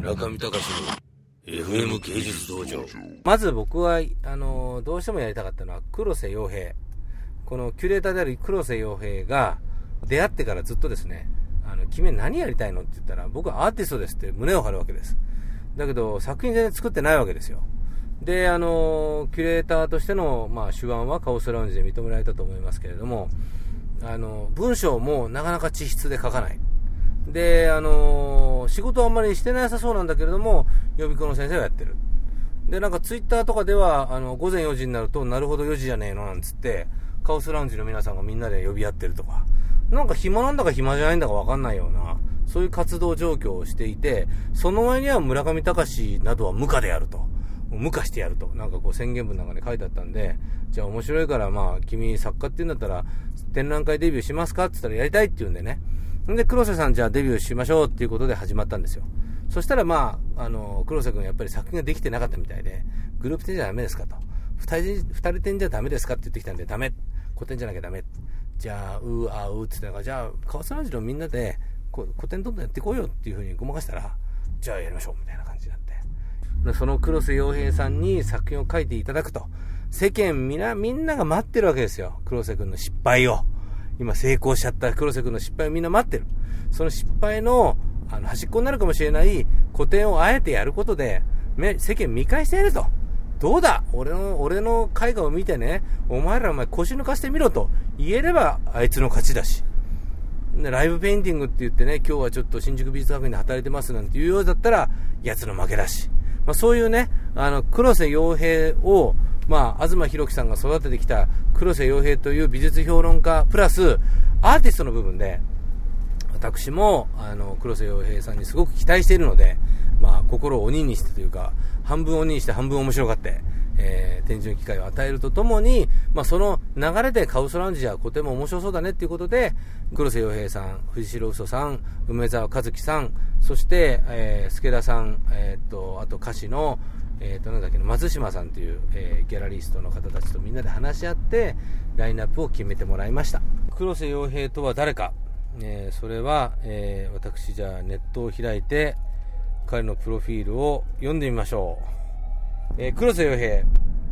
村上隆の FM 芸術道場まず僕は、あの、どうしてもやりたかったのは、黒瀬洋平。このキュレーターである黒瀬洋平が、出会ってからずっとですね、あの、君何やりたいの？って言ったら、僕はアーティストですって胸を張るわけです。だけど、作品全然作ってないわけですよ。で、あの、キュレーターとしての、まあ、手腕はカオスラウンジで認められたと思いますけれども、あの、文章もなかなか地質で書かない。で、あの仕事はあんまりしてなさそうなんだけれども、予備校の先生をやってる。で、なんかツイッターとかでは、あの、午前4時になると、なるほど4時じゃねえの、なんつって、カオスラウンジの皆さんがみんなで呼び合ってるとか、なんか暇なんだか暇じゃないんだかわかんないような、そういう活動状況をしていて、その前には村上隆などは無価であると。無化してやると。なんかこう宣言文なんかに書いてあったんで、じゃあ面白いからまあ君作家って言うんだったら展覧会デビューしますかって言ったらやりたいって言うんでね。で黒瀬さんじゃあデビューしましょうっていうことで始まったんですよ。そしたらまあ、あの、黒瀬君やっぱり作品ができてなかったみたいで、グループ展じゃダメですかと。二人、二人展じゃダメですかって言ってきたんで、ダメ。古典じゃなきゃダメ。じゃあ、うー、あー、うーって言ったから、じゃあ、川瀬ラジのみんなで、古典どんどんやっていこいよっていうふうにごまかしたら、じゃあやりましょうみたいな感じになって。その黒瀬洋平さんに作品を書いていただくと。世間みな、みんなが待ってるわけですよ。黒瀬君の失敗を。今成功しちゃった黒瀬君の失敗をみんな待ってる。その失敗の、あの、端っこになるかもしれない古典をあえてやることで、世間見返してやると。どうだ？俺の、俺の絵画を見てね、お前らお前腰抜かしてみろと言えればあいつの勝ちだし。ライブペインティングって言ってね、今日はちょっと新宿美術学院で働いてますなんて言うようだったら、奴の負けだし。まあ、そういうね、あの、黒瀬洋平を、まあ、東博樹さんが育ててきた黒瀬洋平という美術評論家、プラス、アーティストの部分で、私も、あの、黒瀬洋平さんにすごく期待しているので、まあ、心を鬼にしてというか、半分鬼にして半分面白がって、えー、展示の機会を与えるとともに、まあ、その流れでカウスラウンジはとても面白そうだねっていうことで、黒瀬洋平さん、藤代嘘さん、梅沢和樹さん、そして、えー、助田さん、えー、っと、あと歌手の、えー、と、なんだっけ松島さんという、えー、ギャラリストの方たちとみんなで話し合って、ラインナップを決めてもらいました。黒瀬洋平とは誰か、えー、それは、えー、私じゃあネットを開いて、彼のプロフィールを読んでみましょう。えー、黒瀬洋平、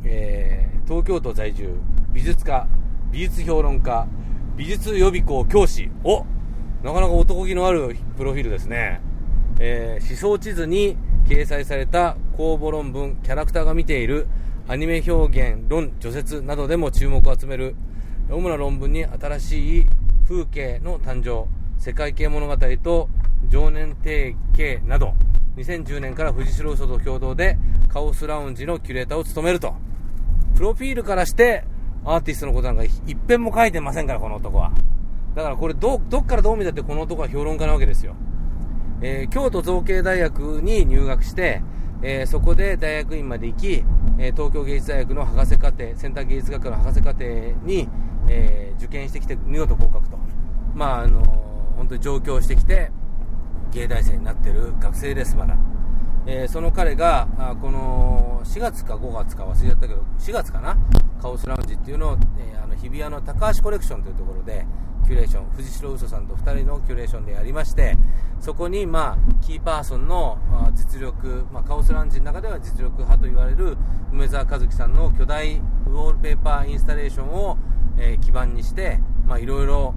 えー、東京都在住、美術家、美術評論家、美術予備校教師。おなかなか男気のあるプロフィールですね。えー、思想地図に掲載された公募論文、キャラクターが見ているアニメ表現、論、除説などでも注目を集める主な論文に新しい風景の誕生、世界系物語と常年定型など、2010年から藤代嘘と共同でカオスラウンジのキュレーターを務めると。プロフィールからして、アーティストのことなんか一遍も書いてませんから、この男は。だからこれど、どっからどう見たってこの男は評論家なわけですよ。えー、京都造形大学に入学して、えー、そこで大学院まで行き、えー、東京芸術大学の博士課程、センター芸術学科の博士課程に、え受験してきて見事合格と。まあ、あの本当に上京してきて、芸大生になってる学生です、まだ。えー、その彼が、あこの4月か5月か忘れちゃったけど、4月かな、カオスラウンジっていうのを、え、あの日比谷の高橋コレクションというところで、キュレーション、藤代嘘さんと2人のキュレーションでやりまして、そこに、まあ、キーパーソンの実力、まあ、カオスランジの中では実力派と言われる梅沢和樹さんの巨大ウォールペーパーインスタレーションを、えー、基盤にして、いろいろ、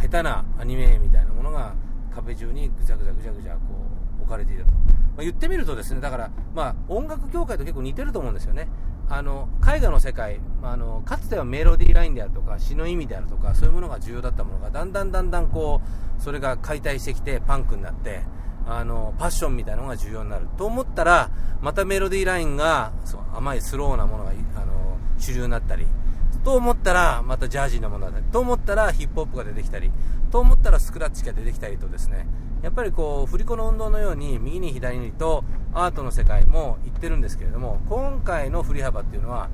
下手なアニメみたいなものが壁中にぐちゃぐちゃぐちゃぐちゃこう置かれていたと。まあ、言ってみるとですね、だから、まあ、音楽業界と結構似てると思うんですよね。あの、絵画の世界、まあ、あの、かつてはメロディーラインであるとか、詩の意味であるとか、そういうものが重要だったものが、だんだんだんだんこう、それが解体してきて、パンクになって、あの、パッションみたいなのが重要になる。と思ったら、またメロディーラインが、そう甘いスローなものが、あの、主流になったり、と思ったら、またジャージーなものだったり、と思ったらヒップホップが出てきたり、と思ったらスクラッチが出てきたりとですね、やっぱりこう振り子の運動のように右に左にとアートの世界も行ってるんですけれども今回の振り幅っていうのは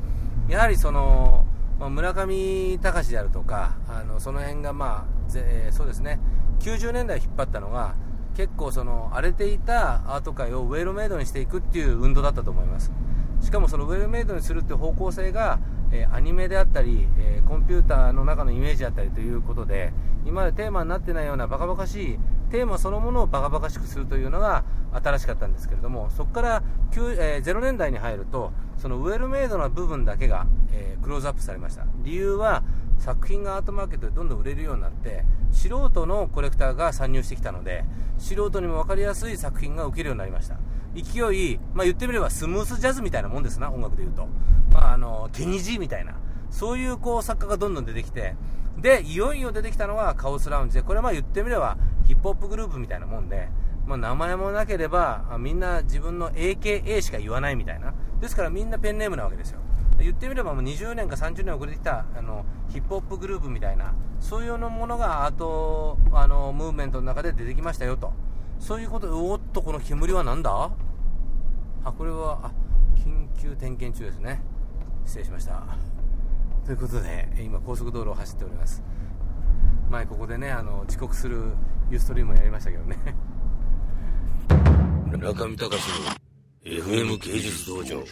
やはりその、まあ、村上隆であるとかあのその辺がまあぜそうですね90年代引っ張ったのが結構その荒れていたアート界をウェルメイドにしていくっていう運動だったと思います。しかもそのウェルメイドにするっていう方向性がえー、アニメであったり、えー、コンピューターの中のイメージだったりということで今までテーマになってないようなバカバカしいテーマそのものをバカバカしくするというのが新しかったんですけれどもそこから、えー、0年代に入るとそのウェルメイドな部分だけが、えー、クローズアップされました。理由は作品がアートマーケットでどんどん売れるようになって素人のコレクターが参入してきたので素人にも分かりやすい作品が受けるようになりました。勢い、まあ、言ってみればスムースジャズみたいなもんですな音楽で言うと、まあ、あのケニジーみたいな。そういうこう作家がどんどん出てきてでいよいよ出てきたのがカオスラウンジでこれはまあ言ってみればヒップホップグループみたいなもんで、まあ、名前もなければみんな自分の AKA しか言わないみたいな。ですからみんなペンネームなわけですよ。言ってみればもう20年か30年遅れてきたあのヒップホップグループみたいなそういうものがアートあのムーブメントの中で出てきましたよと。そういうことおっとこの煙は何だ？あこれはあ緊急点検中ですね。失礼しました。ということで今高速道路を走っております。前ここでねあの遅刻するユーストリームをやりましたけどね。中見隆の FM 芸術道場。